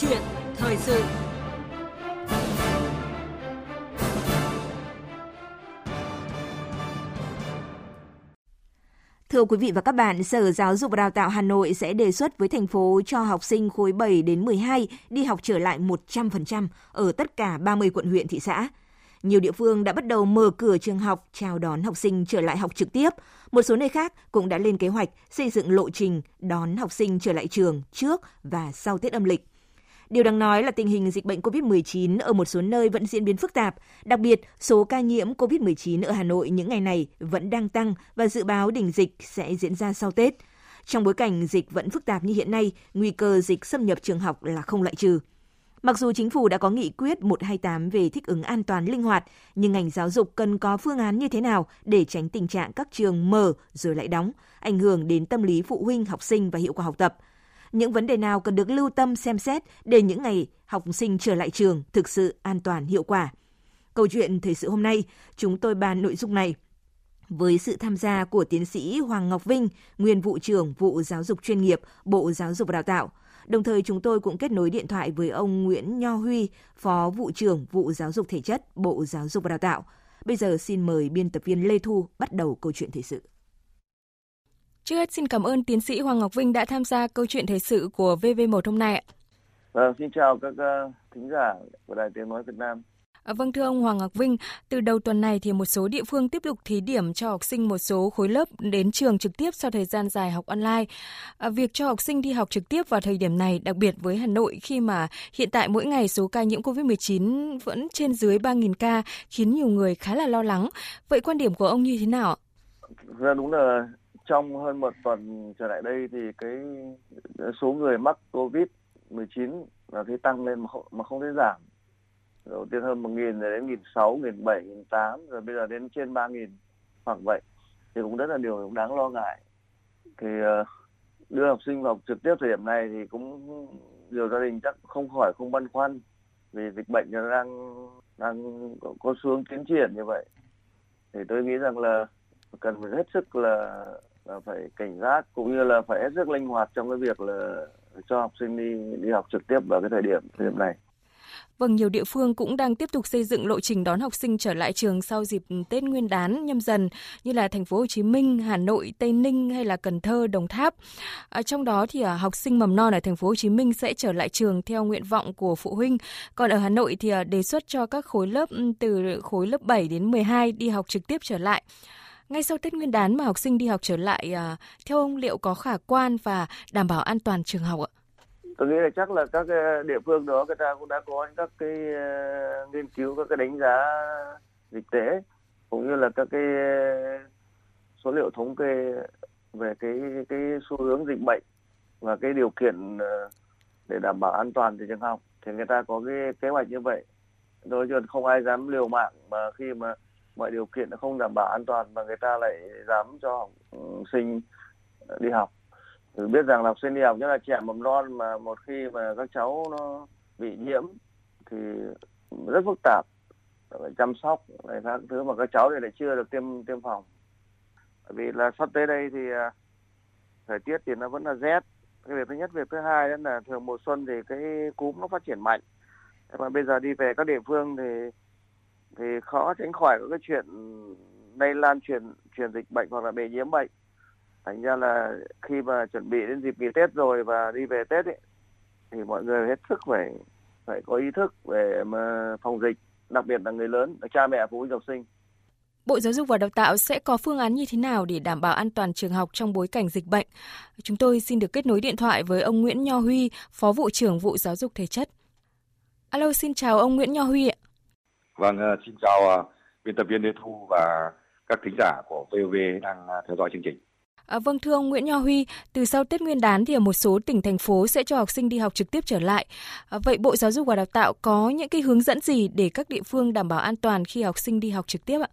chuyện thời sự Thưa quý vị và các bạn, Sở Giáo dục và Đào tạo Hà Nội sẽ đề xuất với thành phố cho học sinh khối 7 đến 12 đi học trở lại 100% ở tất cả 30 quận huyện thị xã. Nhiều địa phương đã bắt đầu mở cửa trường học chào đón học sinh trở lại học trực tiếp. Một số nơi khác cũng đã lên kế hoạch xây dựng lộ trình đón học sinh trở lại trường trước và sau Tết âm lịch. Điều đáng nói là tình hình dịch bệnh COVID-19 ở một số nơi vẫn diễn biến phức tạp, đặc biệt số ca nhiễm COVID-19 ở Hà Nội những ngày này vẫn đang tăng và dự báo đỉnh dịch sẽ diễn ra sau Tết. Trong bối cảnh dịch vẫn phức tạp như hiện nay, nguy cơ dịch xâm nhập trường học là không loại trừ. Mặc dù chính phủ đã có nghị quyết 128 về thích ứng an toàn linh hoạt, nhưng ngành giáo dục cần có phương án như thế nào để tránh tình trạng các trường mở rồi lại đóng, ảnh hưởng đến tâm lý phụ huynh, học sinh và hiệu quả học tập. Những vấn đề nào cần được lưu tâm xem xét để những ngày học sinh trở lại trường thực sự an toàn hiệu quả. Câu chuyện thời sự hôm nay, chúng tôi bàn nội dung này với sự tham gia của tiến sĩ Hoàng Ngọc Vinh, nguyên vụ trưởng vụ giáo dục chuyên nghiệp, Bộ Giáo dục và Đào tạo, Đồng thời chúng tôi cũng kết nối điện thoại với ông Nguyễn Nho Huy, Phó vụ trưởng vụ giáo dục thể chất, Bộ Giáo dục và Đào tạo. Bây giờ xin mời biên tập viên Lê Thu bắt đầu câu chuyện thời sự. Trước hết xin cảm ơn tiến sĩ Hoàng Ngọc Vinh đã tham gia câu chuyện thời sự của VV1 hôm nay. Vâng, xin chào các uh, thính giả của Đài Tiếng Nói Việt Nam. À, vâng thưa ông Hoàng Ngọc Vinh, từ đầu tuần này thì một số địa phương tiếp tục thí điểm cho học sinh một số khối lớp đến trường trực tiếp sau thời gian dài học online. À, việc cho học sinh đi học trực tiếp vào thời điểm này, đặc biệt với Hà Nội khi mà hiện tại mỗi ngày số ca nhiễm COVID-19 vẫn trên dưới 3.000 ca, khiến nhiều người khá là lo lắng. Vậy quan điểm của ông như thế nào? Ra đúng là trong hơn một tuần trở lại đây thì cái số người mắc COVID-19 là thấy tăng lên mà không, mà không thấy giảm. Đầu tiên hơn một nghìn rồi đến nghìn sáu nghìn bảy nghìn tám rồi bây giờ đến trên ba nghìn khoảng vậy. Thì cũng rất là điều cũng đáng lo ngại. Thì ờ, đưa học sinh vào học trực tiếp thời điểm này thì cũng nhiều gia đình chắc không khỏi không băn khoăn vì dịch bệnh nó đang đang có, có xuống tiến triển như vậy. Thì tôi nghĩ rằng là cần phải hết sức là, là phải cảnh giác cũng như là phải hết sức linh hoạt trong cái việc là cho học sinh đi đi học trực tiếp vào cái thời điểm thời điểm này. Vâng, nhiều địa phương cũng đang tiếp tục xây dựng lộ trình đón học sinh trở lại trường sau dịp Tết Nguyên đán nhâm dần như là thành phố Hồ Chí Minh, Hà Nội, Tây Ninh hay là Cần Thơ, Đồng Tháp. À, trong đó thì à, học sinh mầm non ở thành phố Hồ Chí Minh sẽ trở lại trường theo nguyện vọng của phụ huynh. Còn ở Hà Nội thì à, đề xuất cho các khối lớp ừ, từ khối lớp 7 đến 12 đi học trực tiếp trở lại. Ngay sau Tết Nguyên đán mà học sinh đi học trở lại, à, theo ông liệu có khả quan và đảm bảo an toàn trường học ạ? tôi nghĩ là chắc là các ờ, địa phương đó người ta cũng đã có các cái uh, nghiên cứu các cái đánh giá dịch tễ cũng như là các cái số liệu thống kê về cái cái xu hướng dịch bệnh và cái điều kiện ờ, để đảm bảo an toàn thì trường học thì người ta có cái kế hoạch như vậy rồi chứ không ai dám liều mạng mà khi mà mọi điều kiện nó không đảm bảo an toàn mà người ta lại dám cho học sinh đi học. Thì biết rằng học sinh đi học nhất là trẻ mầm non mà một khi mà các cháu nó bị nhiễm thì rất phức tạp, phải chăm sóc này, các thứ mà các cháu thì lại chưa được tiêm tiêm phòng. Bởi vì là sắp tới đây thì à, thời tiết thì nó vẫn là rét. Cái việc thứ nhất, việc thứ hai đó là thường mùa xuân thì cái cúm nó phát triển mạnh. Mà bây giờ đi về các địa phương thì thì khó tránh khỏi các cái chuyện lây lan truyền truyền dịch bệnh hoặc là bị nhiễm bệnh thành ra là khi mà chuẩn bị đến dịp nghỉ tết rồi và đi về tết ấy, thì mọi người hết sức phải phải có ý thức về mà phòng dịch đặc biệt là người lớn là cha mẹ phụ huynh học sinh Bộ Giáo dục và Đào tạo sẽ có phương án như thế nào để đảm bảo an toàn trường học trong bối cảnh dịch bệnh? Chúng tôi xin được kết nối điện thoại với ông Nguyễn Nho Huy, Phó vụ trưởng vụ Giáo dục Thể chất. Alo, xin chào ông Nguyễn Nho Huy ạ. Vâng, ờ, xin chào uh, biên tập viên Lê Thu và các thính giả của VOV đang uh, theo dõi chương trình. À, vâng thưa ông Nguyễn Nho Huy, từ sau Tết Nguyên đán thì ở một số tỉnh thành phố sẽ cho học sinh đi học trực tiếp trở lại. À, vậy Bộ Giáo dục và Đào tạo có những cái hướng dẫn gì để các địa phương đảm bảo an toàn khi học sinh đi học trực tiếp ạ?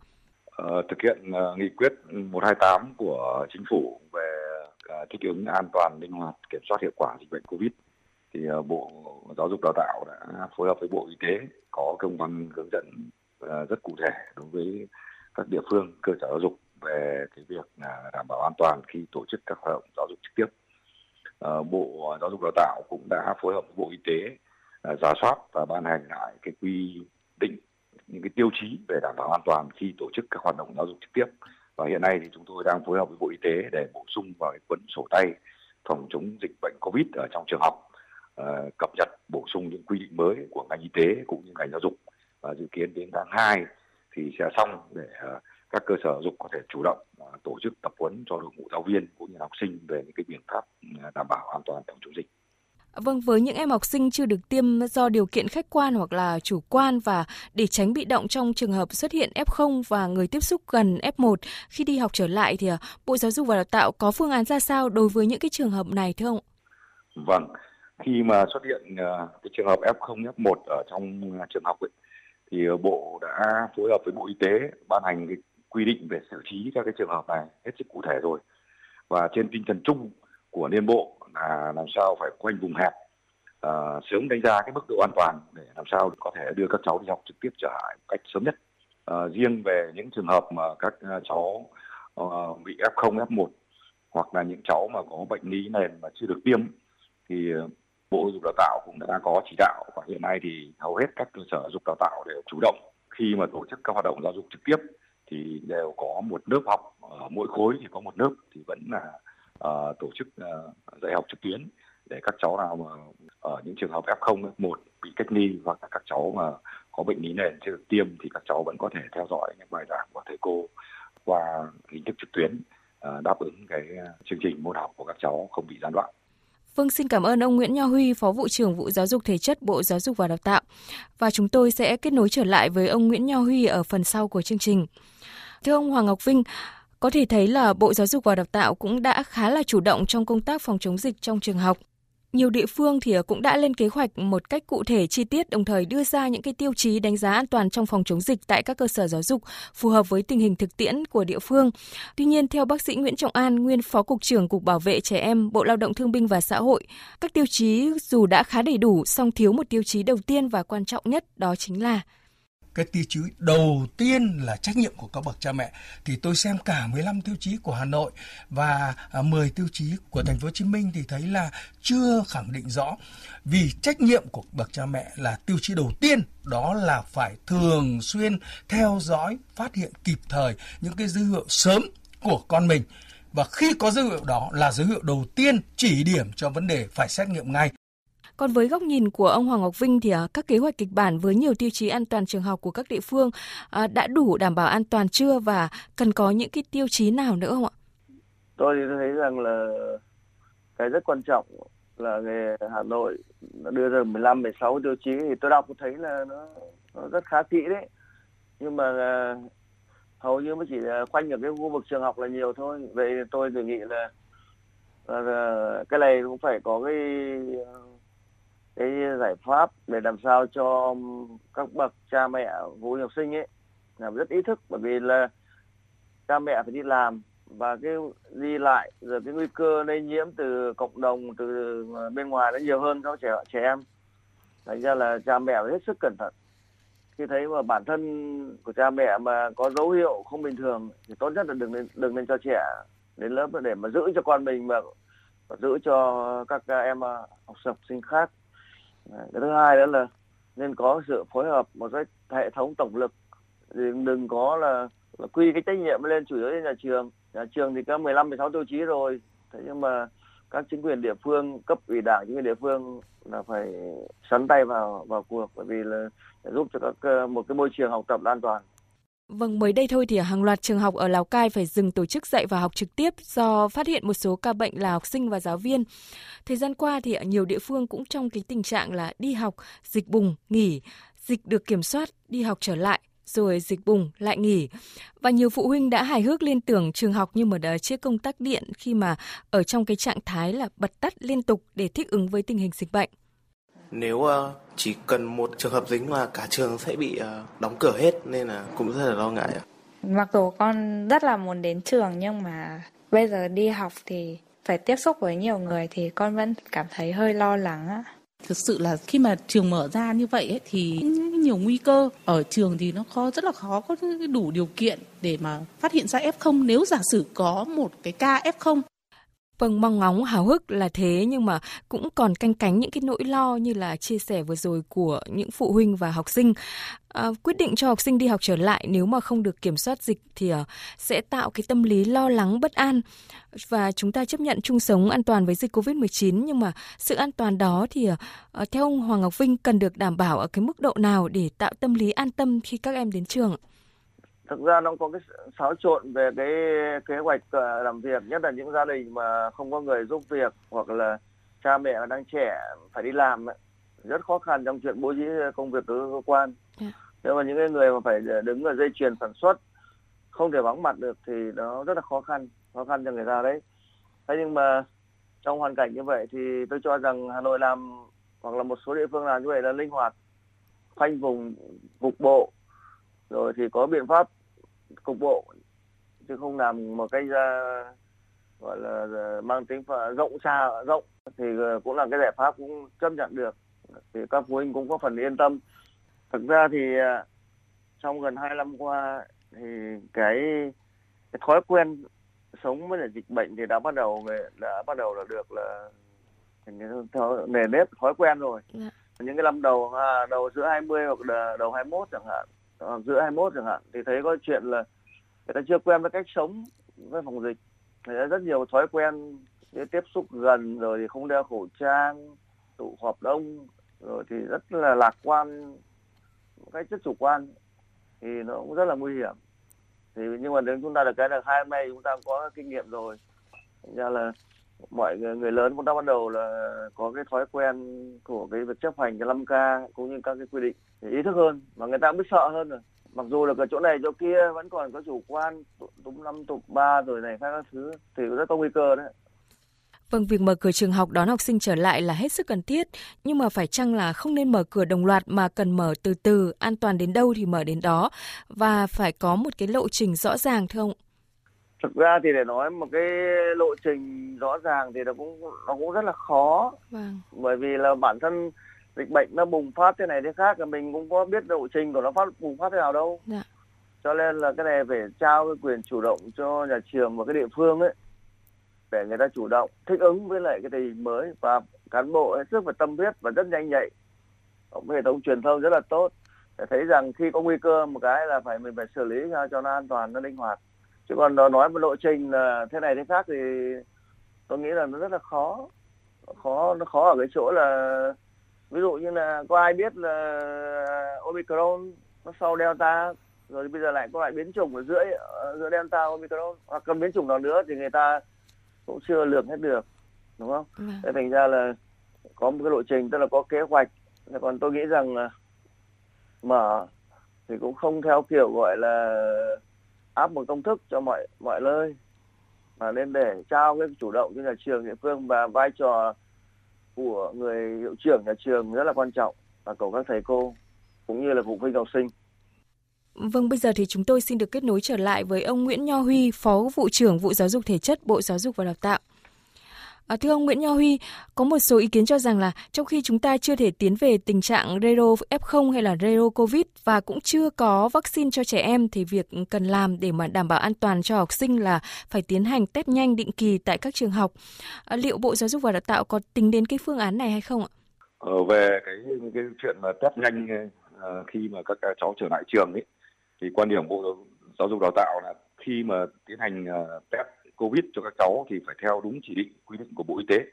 Ờ, thực hiện uh, nghị quyết 128 của chính phủ về uh, thích ứng an toàn, linh hoạt, kiểm soát hiệu quả dịch bệnh Covid thì ờ, Bộ Giáo dục Đào tạo đã phối hợp với Bộ Y tế có công văn hướng dẫn ờ, rất cụ thể đối với các địa phương, cơ sở giáo dục về cái việc là đảm bảo an toàn khi tổ chức các hoạt động giáo dục trực tiếp. Ờ, Bộ Giáo dục Đào tạo cũng đã phối hợp với Bộ Y tế giả soát và ban hành lại cái quy định, những cái tiêu chí về đảm bảo an toàn khi tổ chức các hoạt động giáo dục trực tiếp và hiện nay thì chúng tôi đang phối hợp với Bộ Y tế để bổ sung vào cái cuốn sổ tay phòng chống dịch bệnh COVID ở trong trường học cập nhật bổ sung những quy định mới của ngành y tế cũng như ngành giáo dục và dự kiến đến tháng 2 thì sẽ xong để uh, các cơ sở giáo dục có thể chủ động uh, tổ chức tập huấn cho đội ngũ giáo viên cũng như học sinh về những cái biện pháp đảm bảo an toàn phòng chống dịch. Vâng, với những em học sinh chưa được tiêm do điều kiện khách quan hoặc là chủ quan và để tránh bị động trong trường hợp xuất hiện F0 và người tiếp xúc gần F1 khi đi học trở lại thì Bộ Giáo dục và Đào tạo có phương án ra sao đối với những cái trường hợp này thưa ông? Vâng, khi mà xuất hiện à, cái trường hợp F0, F1 ở trong à, trường học ấy, thì à, Bộ đã phối hợp với Bộ Y tế ban hành cái quy định về xử trí các cái trường hợp này hết sức cụ thể rồi. Và trên tinh thần chung của Liên Bộ là làm sao phải quanh vùng hẹp à, sớm đánh giá cái mức độ an toàn để làm sao có thể đưa các cháu đi học trực tiếp trở lại một cách sớm nhất. à, riêng về những trường hợp mà các cháu bị F0, F1 hoặc là những cháu mà có bệnh lý nền mà chưa được tiêm thì Bộ Giáo dục Đào tạo cũng đã có chỉ đạo và hiện nay thì hầu hết các cơ sở giáo dục đào tạo đều chủ động khi mà tổ chức các hoạt động giáo dục trực tiếp thì đều có một lớp học ở mỗi khối thì có một lớp thì vẫn là uh, tổ chức uh, dạy học trực tuyến để các cháu nào mà ở những trường hợp F0 một bị cách ly hoặc là các cháu mà có bệnh lý nền chưa được tiêm thì các cháu vẫn có thể theo dõi những bài giảng của thầy cô qua hình thức trực tuyến đáp ứng cái chương trình môn học của các cháu không bị gián đoạn. Vâng, xin cảm ơn ông Nguyễn Nho Huy, Phó vụ trưởng vụ Giáo dục Thể chất Bộ Giáo dục và Đào tạo. Và chúng tôi sẽ kết nối trở lại với ông Nguyễn Nho Huy ở phần sau của chương trình. Thưa ông Hoàng Ngọc Vinh, có thể thấy là Bộ Giáo dục và Đào tạo cũng đã khá là chủ động trong công tác phòng chống dịch trong trường học. Nhiều địa phương thì ờ, cũng đã lên kế hoạch một cách cụ thể chi tiết đồng thời đưa ra những cái tiêu chí đánh giá an toàn trong phòng chống dịch tại các cơ sở giáo dục phù hợp với tình hình thực tiễn của địa phương. Tuy nhiên theo bác sĩ Nguyễn Trọng An, nguyên Phó cục trưởng Cục Bảo vệ trẻ em, Bộ Lao động Thương binh và Xã hội, các tiêu chí dù đã khá đầy đủ song thiếu một tiêu chí đầu tiên và quan trọng nhất đó chính là cái tiêu chí đầu tiên là trách nhiệm của các bậc cha mẹ. Thì tôi xem cả 15 tiêu chí của Hà Nội và à, 10 tiêu chí của thành phố Hồ Chí Minh thì thấy là chưa khẳng định rõ. Vì trách nhiệm của bậc cha mẹ là tiêu chí đầu tiên, đó là phải thường xuyên theo dõi, phát hiện kịp thời những cái dấu hiệu sớm của con mình. Và khi có dấu hiệu đó là dấu hiệu đầu tiên chỉ điểm cho vấn đề phải xét nghiệm ngay còn với góc nhìn của ông Hoàng Ngọc Vinh thì à, các kế hoạch kịch bản với nhiều tiêu chí an toàn trường học của các địa phương à, đã đủ đảm bảo an toàn chưa và cần có những cái tiêu chí nào nữa không ạ? Tôi thì thấy rằng là cái rất quan trọng là về Hà Nội đưa ra 15 16 tiêu chí thì tôi đọc thấy là nó, nó rất khá kỹ đấy. Nhưng mà à, hầu như mới chỉ khoanh ở cái khu vực trường học là nhiều thôi. Vậy tôi đề nghị là, là, là cái này cũng phải có cái cái giải pháp để làm sao cho các bậc cha mẹ phụ huynh học sinh ấy làm rất ý thức. Bởi vì là cha mẹ phải đi làm và cái đi lại rồi cái nguy cơ lây nhiễm từ cộng đồng từ ờ, bên ngoài nó nhiều hơn cho trẻ trẻ em. Thành ra là cha mẹ phải hết sức cẩn thận. Khi thấy mà bản thân của cha mẹ mà có dấu hiệu không bình thường thì tốt nhất là đừng nên đừng nên cho trẻ đến lớp để mà giữ cho con mình và, và giữ cho các em ờ, học sinh khác cái thứ hai đó là nên có sự phối hợp một cái hệ thống tổng lực. Đừng, đừng có là, là quy cái trách nhiệm lên chủ yếu lên nhà trường. Nhà trường thì có 15 16 tiêu chí rồi. Thế nhưng mà các chính quyền địa phương cấp ủy đảng chính quyền địa phương là phải sắn tay vào vào cuộc bởi vì là để giúp cho các ờ, một cái môi trường học tập an toàn. Vâng, mới đây thôi thì hàng loạt trường học ở Lào Cai phải dừng tổ chức dạy và học trực tiếp do phát hiện một số ca bệnh là học sinh và giáo viên. Thời gian qua thì ở nhiều địa phương cũng trong cái tình trạng là đi học, dịch bùng, nghỉ, dịch được kiểm soát, đi học trở lại, rồi dịch bùng lại nghỉ. Và nhiều phụ huynh đã hài hước liên tưởng trường học như một ờ, chiếc công tắc điện khi mà ở trong cái trạng thái là bật tắt liên tục để thích ứng với tình hình dịch bệnh. Nếu uh, chỉ cần một trường hợp dính là cả trường sẽ bị uh, đóng cửa hết nên là cũng rất là lo ngại ạ. Mặc dù con rất là muốn đến trường nhưng mà bây giờ đi học thì phải tiếp xúc với nhiều người thì con vẫn cảm thấy hơi lo lắng á. Thực sự là khi mà trường mở ra như vậy ấy, thì nhiều nguy cơ ở trường thì nó khó rất là khó có đủ điều kiện để mà phát hiện ra F0 nếu giả sử có một cái ca F0 Vâng, mong ngóng hào hức là thế nhưng mà cũng còn canh cánh những cái nỗi lo như là chia sẻ vừa rồi của những phụ huynh và học sinh. À, quyết định cho học sinh đi học trở lại nếu mà không được kiểm soát dịch thì à, sẽ tạo cái tâm lý lo lắng bất an và chúng ta chấp nhận chung sống an toàn với dịch Covid-19 nhưng mà sự an toàn đó thì à, theo ông Hoàng Ngọc Vinh cần được đảm bảo ở cái mức độ nào để tạo tâm lý an tâm khi các em đến trường ạ? Thực ra nó có cái xáo trộn về cái kế hoạch ờ, làm việc nhất là những gia đình mà không có người giúp việc hoặc là cha mẹ đang trẻ phải đi làm ấy, rất khó khăn trong chuyện bố trí công việc của cơ quan. Dạ. nhưng mà những cái người mà phải đứng ở dây chuyền sản xuất không thể vắng mặt được thì nó rất là khó khăn khó khăn cho người ta đấy thế nhưng mà trong hoàn cảnh như vậy thì tôi cho rằng Hà Nội làm hoặc là một số địa phương làm như vậy là linh hoạt khoanh vùng cục bộ rồi thì có biện pháp cục bộ chứ không làm một cái uh, gọi là mang tính rộng xa rộng thì ờ, cũng là cái giải pháp cũng chấp nhận được thì các phụ huynh cũng có phần yên tâm thực ra thì ờ, trong gần hai năm qua thì cái, cái thói quen sống với lại dịch bệnh thì đã bắt đầu đã bắt đầu là được là nề nếp thói quen rồi. Dạ. những cái năm đầu à, đầu giữa 20 hoặc đầu 21 chẳng hạn Ờ, giữa 21 chẳng hạn, thì thấy có chuyện là người ta chưa quen với cách sống với phòng dịch. Người ta rất nhiều thói quen tiếp xúc gần, rồi thì không đeo khẩu trang, tụ họp đông, rồi thì rất là lạc quan cách rất chủ quan, thì nó cũng rất là nguy hiểm. Thì nhưng mà đến chúng ta được cái là hai nay chúng ta có kinh nghiệm rồi. Ra là mọi người, người lớn cũng đã bắt đầu là có cái thói quen của cái việc chấp hành cái 5 k cũng như các cái quy định. Thì ý thức hơn mà người ta cũng biết sợ hơn rồi. Mặc dù là ở chỗ này chỗ kia vẫn còn có chủ quan tụm năm tục ba rồi này các thứ thì rất có nguy cơ đấy. Vâng, việc mở cửa trường học đón học sinh trở lại là hết sức cần thiết, nhưng mà phải chăng là không nên mở cửa đồng loạt mà cần mở từ từ, an toàn đến đâu thì mở đến đó. Và phải có một cái lộ trình rõ ràng thưa ông? Thực ra thì để nói một cái lộ trình rõ ràng thì nó cũng nó cũng rất là khó. Vâng. Bởi vì là bản thân dịch bệnh nó bùng phát thế này thế khác là mình cũng có biết lộ trình của nó phát bùng phát thế nào đâu dạ. cho nên là cái này phải trao cái quyền chủ động cho nhà trường và cái địa phương ấy để người ta chủ động thích ứng với lại cái tình hình mới và cán bộ hết sức phải tâm huyết và rất nhanh nhạy cũng hệ thống truyền thông rất là tốt để thấy rằng khi có nguy cơ một cái là phải mình phải xử lý cho nó an toàn nó linh hoạt chứ còn nó nói một lộ trình là thế này thế khác thì tôi nghĩ là nó rất là khó khó nó khó ở cái chỗ là ví dụ như là có ai biết là omicron nó sau delta rồi bây giờ lại có lại biến chủng ở giữa giữa delta omicron hoặc còn biến chủng nào nữa thì người ta cũng chưa lường hết được đúng không? Ừ. Thế thành ra là có một cái lộ trình tức là có kế hoạch còn tôi nghĩ rằng là mở thì cũng không theo kiểu gọi là áp một công thức cho mọi mọi nơi mà nên để trao cái chủ động cho nhà trường địa phương và vai trò của người hiệu trưởng nhà trường rất là quan trọng và của các thầy cô cũng như là phụ huynh học sinh. Vâng, bây giờ thì chúng tôi xin được kết nối trở lại với ông Nguyễn Nho Huy, Phó Vụ trưởng Vụ Giáo dục Thể chất Bộ Giáo dục và Đào tạo. À, thưa ông Nguyễn Nho Huy, có một số ý kiến cho rằng là trong khi chúng ta chưa thể tiến về tình trạng Zero F0 hay là Zero Covid và cũng chưa có vaccine cho trẻ em thì việc cần làm để mà đảm bảo an toàn cho học sinh là phải tiến hành test nhanh định kỳ tại các trường học. À, liệu Bộ Giáo dục và Đào tạo có tính đến cái phương án này hay không ạ? Ờ, về cái cái chuyện mà test nhanh ờ, khi mà các cháu trở lại trường ấy thì quan điểm Bộ Giáo dục Đào tạo là khi mà tiến hành ờ, test COVID cho các cháu thì phải theo đúng chỉ định quy định của Bộ Y tế.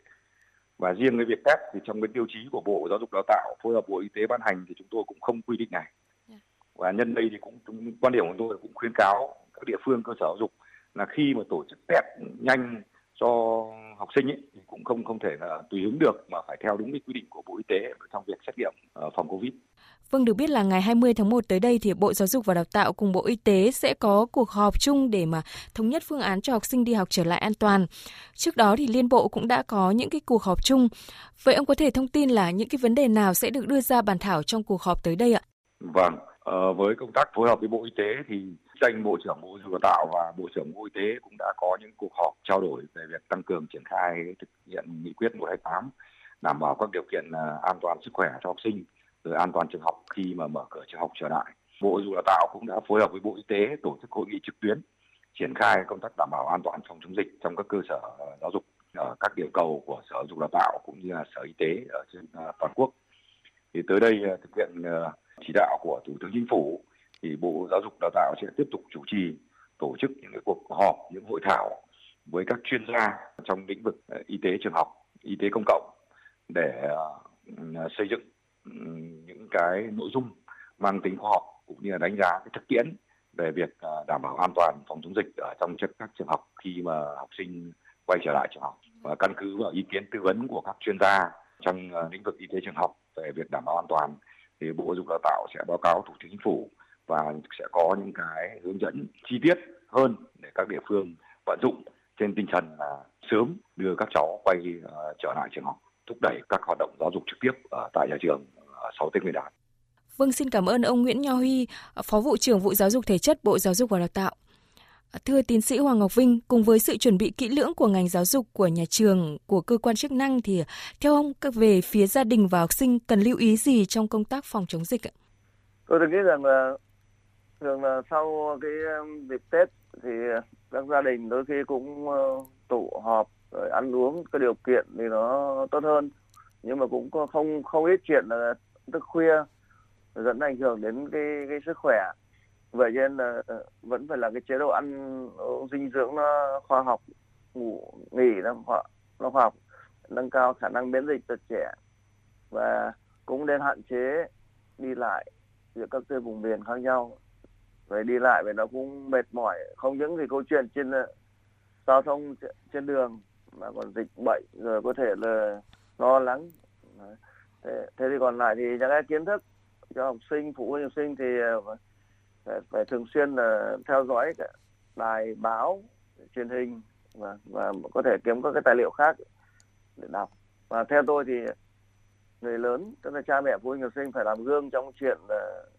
Và riêng cái việc test thì trong cái tiêu chí của Bộ Giáo dục Đào tạo phối hợp Bộ Y tế ban hành thì chúng tôi cũng không quy định này. Dạ. Và nhân đây thì cũng, quan điểm của tôi cũng khuyến cáo các địa phương cơ sở giáo dục là khi mà tổ chức test nhanh cho học sinh ấy, thì cũng không không thể là tùy hứng được mà phải theo đúng cái quy định của Bộ Y tế trong việc xét nghiệm uh, phòng Covid. Vâng, được biết là ngày 20 tháng 1 tới đây thì Bộ Giáo dục và Đào tạo cùng Bộ Y tế sẽ có cuộc họp chung để mà thống nhất phương án cho học sinh đi học trở lại an toàn. Trước đó thì Liên Bộ cũng đã có những cái cuộc họp chung. Vậy ông có thể thông tin là những cái vấn đề nào sẽ được đưa ra bàn thảo trong cuộc họp tới đây ạ? Vâng, ờ, với công tác phối hợp với Bộ Y tế thì danh Bộ trưởng Bộ Giáo dục và Đào và Bộ trưởng Bộ Y tế cũng đã có những cuộc họp trao đổi về việc tăng cường triển khai thực hiện nghị quyết 128 đảm bảo các điều kiện ờ, an toàn sức khỏe cho học sinh, rồi an toàn trường học khi mà mở cửa trường học trở lại. Bộ Giáo dục Đào tạo cũng đã phối hợp với Bộ Y tế tổ chức hội nghị trực tuyến, triển khai công tác đảm bảo an toàn phòng chống dịch trong các cơ sở ờ, giáo dục. ở các điều cầu của Sở Giáo dục Đào tạo cũng như là Sở Y tế ở trên ờ, toàn quốc. Thì tới đây thực hiện chỉ đạo của Thủ tướng Chính phủ thì Bộ Giáo dục Đào tạo sẽ tiếp tục chủ trì tổ chức những cái cuộc họp, những hội thảo với các chuyên gia trong lĩnh vực ờ, y tế trường học, y tế công cộng để ờ, xây dựng những cái nội dung mang tính khoa học cũng như là đánh giá cái thực tiễn về việc ờ, đảm bảo an toàn phòng chống dịch ở trong các trường học khi mà học sinh quay trở lại trường học và căn cứ vào ý kiến tư vấn của các chuyên gia trong lĩnh vực y tế trường học về việc đảm bảo an toàn thì Bộ Giáo dục Đào tạo sẽ báo cáo Thủ tướng Chính phủ và sẽ có những cái hướng dẫn chi tiết hơn để các địa phương vận dụng trên tinh thần là sớm đưa các cháu quay uh, trở lại trường học, thúc đẩy các hoạt động giáo dục trực tiếp ở tại nhà trường uh, sau Tết Nguyên đán. Vâng, xin cảm ơn ông Nguyễn Nho Huy, Phó vụ trưởng vụ Giáo dục Thể chất Bộ Giáo dục và Đào tạo. Thưa tiến sĩ Hoàng Ngọc Vinh, cùng với sự chuẩn bị kỹ lưỡng của ngành giáo dục, của nhà trường, của cơ quan chức năng thì theo ông về phía gia đình và học sinh cần lưu ý gì trong công tác phòng chống dịch ạ? Tôi nghĩ rằng là thường là sau cái um, dịp Tết thì các gia đình đôi khi cũng ờ, tụ họp rồi ăn uống, cái điều kiện thì nó tốt hơn. Nhưng mà cũng không không ít chuyện là thức khuya dẫn ảnh hưởng đến cái cái sức khỏe. Vậy nên là ờ, vẫn phải là cái chế độ ăn dinh dưỡng nó khoa học, ngủ, nghỉ nó khoa nó khoa học, nâng cao khả năng miễn dịch cho trẻ. Và cũng nên hạn chế đi lại giữa các cái vùng miền khác nhau rồi đi lại về nó cũng mệt mỏi. Không những thì câu chuyện trên ờ, giao thông trên đường mà còn dịch bệnh rồi có thể là lo lắng. Thế, thế thì còn lại thì những cái kiến thức cho học sinh phụ huynh học sinh thì ờ, phải, phải thường xuyên là theo dõi cả đài báo truyền hình và và có thể kiếm các cái tài liệu khác để đọc. Và theo tôi thì người lớn tức là cha mẹ phụ huynh học sinh phải làm gương trong chuyện uh,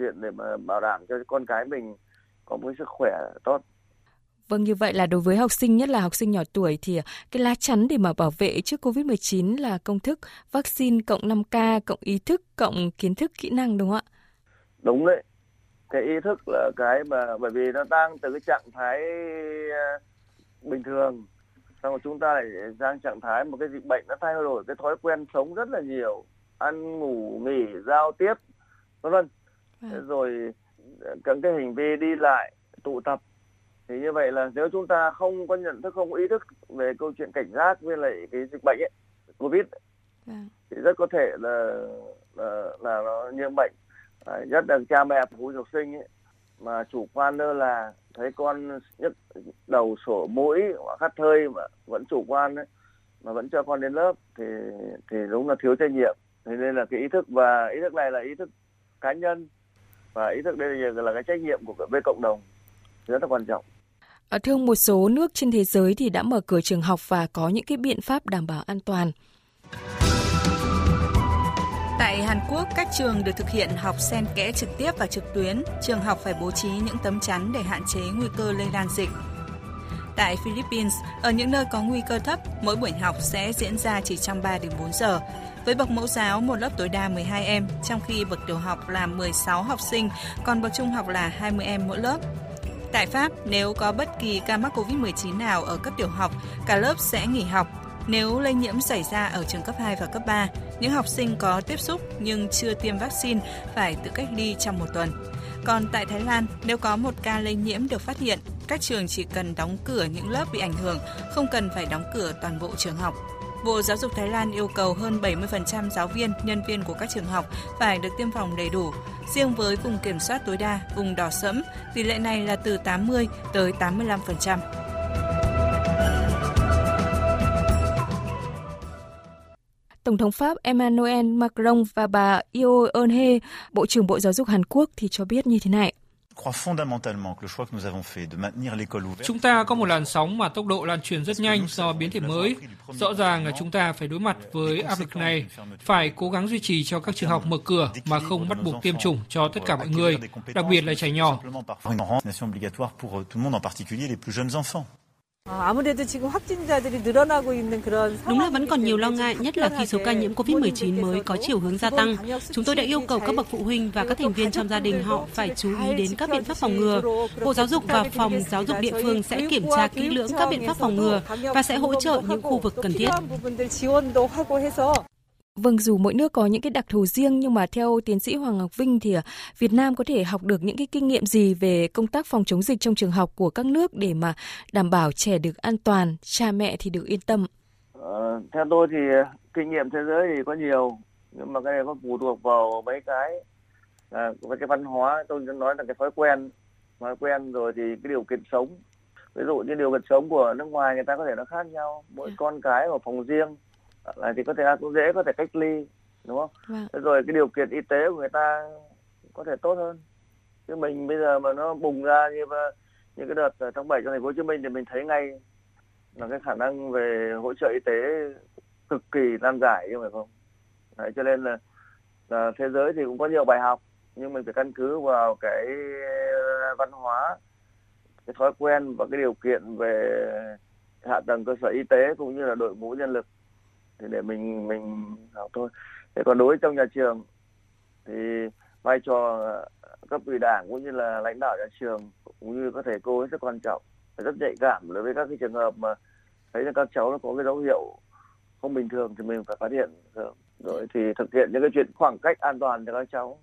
chuyện để mà bảo đảm cho con cái mình có một sức khỏe tốt Vâng, như vậy là đối với học sinh, nhất là học sinh nhỏ tuổi thì cái lá chắn để mà bảo vệ trước COVID-19 là công thức vaccine cộng 5K, cộng ý thức, cộng kiến thức, kỹ năng đúng không ạ? Đúng đấy. Cái ý thức là cái mà bởi vì nó đang từ cái trạng thái à, bình thường xong rồi chúng ta lại sang trạng thái một cái dịch bệnh nó thay đổi cái thói quen sống rất là nhiều ăn ngủ nghỉ giao tiếp vân vân vâng. rồi các cái hành vi đi lại tụ tập thì như vậy là nếu chúng ta không có nhận thức không có ý thức về câu chuyện cảnh giác với lại cái dịch bệnh ấy covid à. thì rất có thể là là, là nó nhiễm bệnh à, nhất là cha mẹ phụ học sinh ấy mà chủ quan lơ là thấy con nhức đầu sổ mũi hoặc khát hơi mà vẫn chủ quan ấy, mà vẫn cho con đến lớp thì thì đúng là thiếu trách nhiệm thế nên là cái ý thức và ý thức này là ý thức cá nhân và ý thức đây là, là cái trách nhiệm của với cộng đồng rất là quan trọng À, thưa ông, một số nước trên thế giới thì đã mở cửa trường học và có những cái biện pháp đảm bảo an toàn. Tại Hàn Quốc, các trường được thực hiện học xen kẽ trực tiếp và trực tuyến. Trường học phải bố trí những tấm chắn để hạn chế nguy cơ lây lan dịch. Tại Philippines, ở những nơi có nguy cơ thấp, mỗi buổi học sẽ diễn ra chỉ trong 3 đến 4 giờ. Với bậc mẫu giáo, một lớp tối đa 12 em, trong khi bậc tiểu học là 16 học sinh, còn bậc trung học là 20 em mỗi lớp. Tại Pháp, nếu có bất kỳ ca mắc COVID-19 nào ở cấp tiểu học, cả lớp sẽ nghỉ học. Nếu lây nhiễm xảy ra ở trường cấp 2 và cấp 3, những học sinh có tiếp xúc nhưng chưa tiêm vaccine phải tự cách ly trong một tuần. Còn tại Thái Lan, nếu có một ca lây nhiễm được phát hiện, các trường chỉ cần đóng cửa những lớp bị ảnh hưởng, không cần phải đóng cửa toàn bộ trường học. Bộ Giáo dục Thái Lan yêu cầu hơn 70% giáo viên, nhân viên của các trường học phải được tiêm phòng đầy đủ. Riêng với vùng kiểm soát tối đa, vùng đỏ sẫm, tỷ lệ này là từ 80 tới 85%. Tổng thống Pháp Emmanuel Macron và bà Yo Eun-hye, Bộ trưởng Bộ Giáo dục Hàn Quốc thì cho biết như thế này. Chúng ta có một làn sóng mà tốc độ lan truyền rất nhanh do biến thể mới. Rõ ràng là chúng ta phải đối mặt với áp lực này, phải cố gắng duy trì cho các trường học mở cửa mà không bắt buộc tiêm chủng cho tất cả mọi người, đặc biệt là trẻ nhỏ. Đúng là vẫn còn nhiều lo ngại, nhất là khi số ca nhiễm COVID-19 mới có chiều hướng gia tăng. Chúng tôi đã yêu cầu các bậc phụ huynh và các thành viên trong gia đình họ phải chú ý đến các biện pháp phòng ngừa. Bộ Giáo dục và Phòng Giáo dục địa phương sẽ kiểm tra kỹ lưỡng các biện pháp phòng ngừa và sẽ hỗ trợ những khu vực cần thiết. Vâng, dù mỗi nước có những cái đặc thù riêng nhưng mà theo tiến sĩ Hoàng Ngọc Vinh thì à, Việt Nam có thể học được những cái kinh nghiệm gì về công tác phòng chống dịch trong trường học của các nước để mà đảm bảo trẻ được an toàn, cha mẹ thì được yên tâm? Ờ, theo tôi thì kinh nghiệm thế giới thì có nhiều nhưng mà cái này có phụ thuộc vào mấy cái à, với cái văn hóa tôi nói là cái thói quen thói quen rồi thì cái điều kiện sống ví dụ như điều kiện sống của nước ngoài người ta có thể nó khác nhau mỗi yeah. con cái ở phòng riêng là thì có thể cũng dễ có thể cách ly đúng không? Vâng. rồi cái điều kiện y tế của người ta có thể tốt hơn. Chứ mình bây giờ mà nó bùng ra như như cái đợt tháng 7 trong thành phố Hồ Chí Minh thì mình thấy ngay là cái khả năng về hỗ trợ y tế cực kỳ lan giải như phải không? Đấy, cho nên là, là thế giới thì cũng có nhiều bài học nhưng mình phải căn cứ vào cái văn hóa cái thói quen và cái điều kiện về hạ tầng cơ sở y tế cũng như là đội ngũ nhân lực thì để mình mình học thôi. Thế còn đối với trong nhà trường, thì vai trò ờ, cấp ủy đảng cũng như là lãnh đạo nhà trường cũng như các thầy cô rất quan trọng, rất nhạy cảm đối với các cái trường hợp mà thấy là các cháu nó có cái dấu hiệu không bình thường thì mình phải phát hiện rồi thì thực hiện những cái chuyện khoảng cách an toàn cho các cháu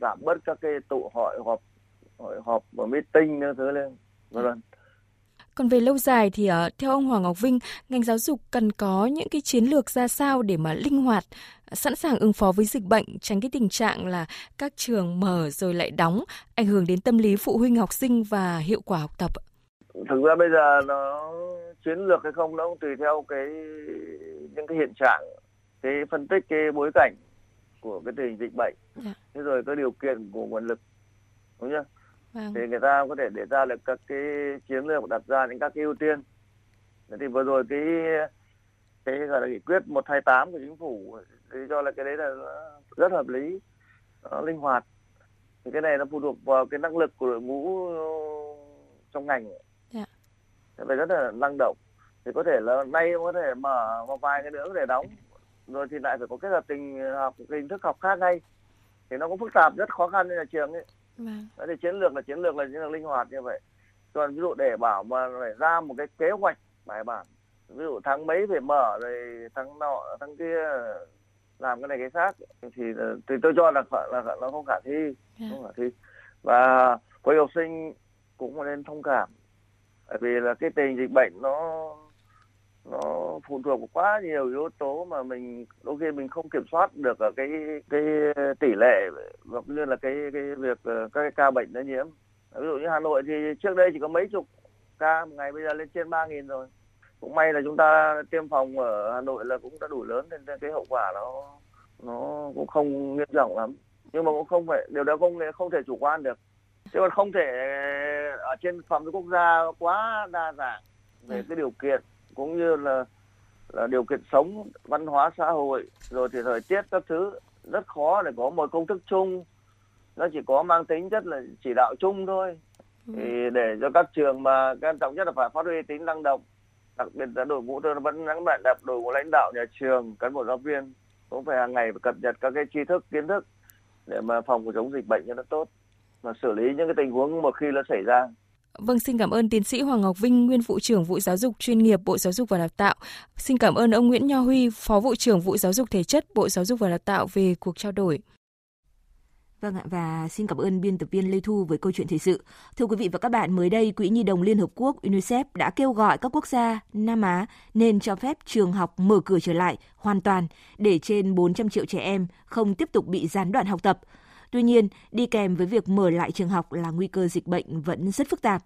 giảm bớt các cái tụ hội họp hội họp và meeting những thứ lên, vân vân còn về lâu dài thì uh, theo ông Hoàng Ngọc Vinh, ngành giáo dục cần có những cái chiến lược ra sao để mà linh hoạt, sẵn sàng ứng phó với dịch bệnh, tránh cái tình trạng là các trường mở rồi lại đóng, ảnh hưởng đến tâm lý phụ huynh học sinh và hiệu quả học tập. Thực ra bây giờ nó chiến lược hay không nó cũng tùy theo cái những cái hiện trạng, cái phân tích cái bối cảnh của cái tình dịch bệnh. Dạ. thế rồi cái điều kiện của nguồn lực, đúng chưa? Vâng. thì người ta có thể để ra được các cái chiến lược đặt ra những các cái ưu tiên thì vừa rồi cái cái gọi là nghị quyết 128 của chính phủ thì cho là cái đấy là rất hợp lý nó linh hoạt thì cái này nó phụ thuộc vào cái năng lực của đội ngũ trong ngành. Dạ. phải rất là năng động thì có thể là nay có thể mở một vài cái nữa để đóng rồi thì lại phải có kết hợp tình học hình thức học khác ngay thì nó cũng phức tạp rất khó khăn cho nhà trường ấy Vâng. Đấy thì chiến lược là chiến lược là chiến lược linh hoạt như vậy. Còn ví dụ để bảo mà phải ra một cái kế hoạch bài bản, ví dụ tháng mấy phải mở rồi tháng nọ tháng kia làm cái này cái khác thì thì tôi cho là là, là nó không khả thi, yeah. Dạ. không khả thi. Và với học sinh cũng nên thông cảm bởi vì là cái tình dịch bệnh nó nó phụ thuộc quá nhiều yếu tố mà mình đôi khi mình không kiểm soát được ở cái cái tỷ lệ cũng như là cái cái việc ờ, các cái ca bệnh nó nhiễm. Ví dụ như Hà Nội thì trước đây chỉ có mấy chục ca một ngày bây giờ lên trên ba nghìn rồi. Cũng may là chúng ta tiêm phòng ở Hà Nội là cũng đã đủ lớn nên cái hậu quả nó nó cũng không nghiêm trọng lắm. Nhưng mà cũng không phải điều đó không không thể chủ quan được. Chứ còn không thể ở trên phạm vi quốc gia quá đa dạng về ừ. cái điều kiện cũng như là là điều kiện sống văn hóa xã hội rồi thì thời tiết các thứ rất khó để có một công thức chung. Nó chỉ có mang tính chất là chỉ đạo chung thôi. Ừ. thì để cho các trường mà quan trọng nhất là phải phát huy tính năng động đặc biệt là đội ngũ tôi vẫn nhấn mạnh đặt đội ngũ lãnh đạo nhà trường cán bộ giáo viên cũng phải hàng ngày phải cập nhật các cái tri thức kiến thức để mà phòng chống dịch bệnh cho nó tốt và xử lý những cái tình huống một khi nó xảy ra Vâng, xin cảm ơn tiến sĩ Hoàng Ngọc Vinh, nguyên vụ trưởng vụ giáo dục chuyên nghiệp Bộ Giáo dục và Đào tạo. Xin cảm ơn ông Nguyễn Nho Huy, phó vụ trưởng vụ giáo dục thể chất Bộ Giáo dục và Đào tạo về cuộc trao đổi. Vâng ạ, và xin cảm ơn biên tập viên Lê Thu với câu chuyện thời sự. Thưa quý vị và các bạn, mới đây Quỹ Nhi đồng Liên Hợp Quốc UNICEF đã kêu gọi các quốc gia Nam Á nên cho phép trường học mở cửa trở lại hoàn toàn để trên 400 triệu trẻ em không tiếp tục bị gián đoạn học tập. Tuy nhiên, đi kèm với việc mở lại trường học là nguy cơ dịch bệnh vẫn rất phức tạp.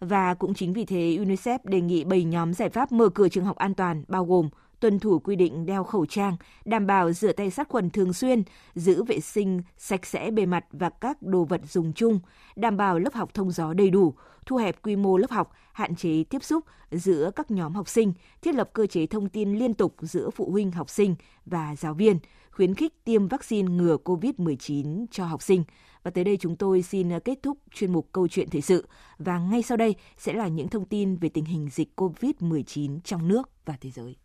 Và cũng chính vì thế, UNICEF đề nghị 7 nhóm giải pháp mở cửa trường học an toàn bao gồm tuân thủ quy định đeo khẩu trang, đảm bảo rửa tay sát khuẩn thường xuyên, giữ vệ sinh sạch sẽ bề mặt và các đồ vật dùng chung, đảm bảo lớp học thông gió đầy đủ, thu hẹp quy mô lớp học, hạn chế tiếp xúc giữa các nhóm học sinh, thiết lập cơ chế thông tin liên tục giữa phụ huynh học sinh và giáo viên, khuyến khích tiêm vaccine ngừa COVID-19 cho học sinh. Và tới đây chúng tôi xin à, kết thúc chuyên mục Câu chuyện thời sự. Và ngay sau đây sẽ là những thông tin về tình hình dịch COVID-19 trong nước và thế giới.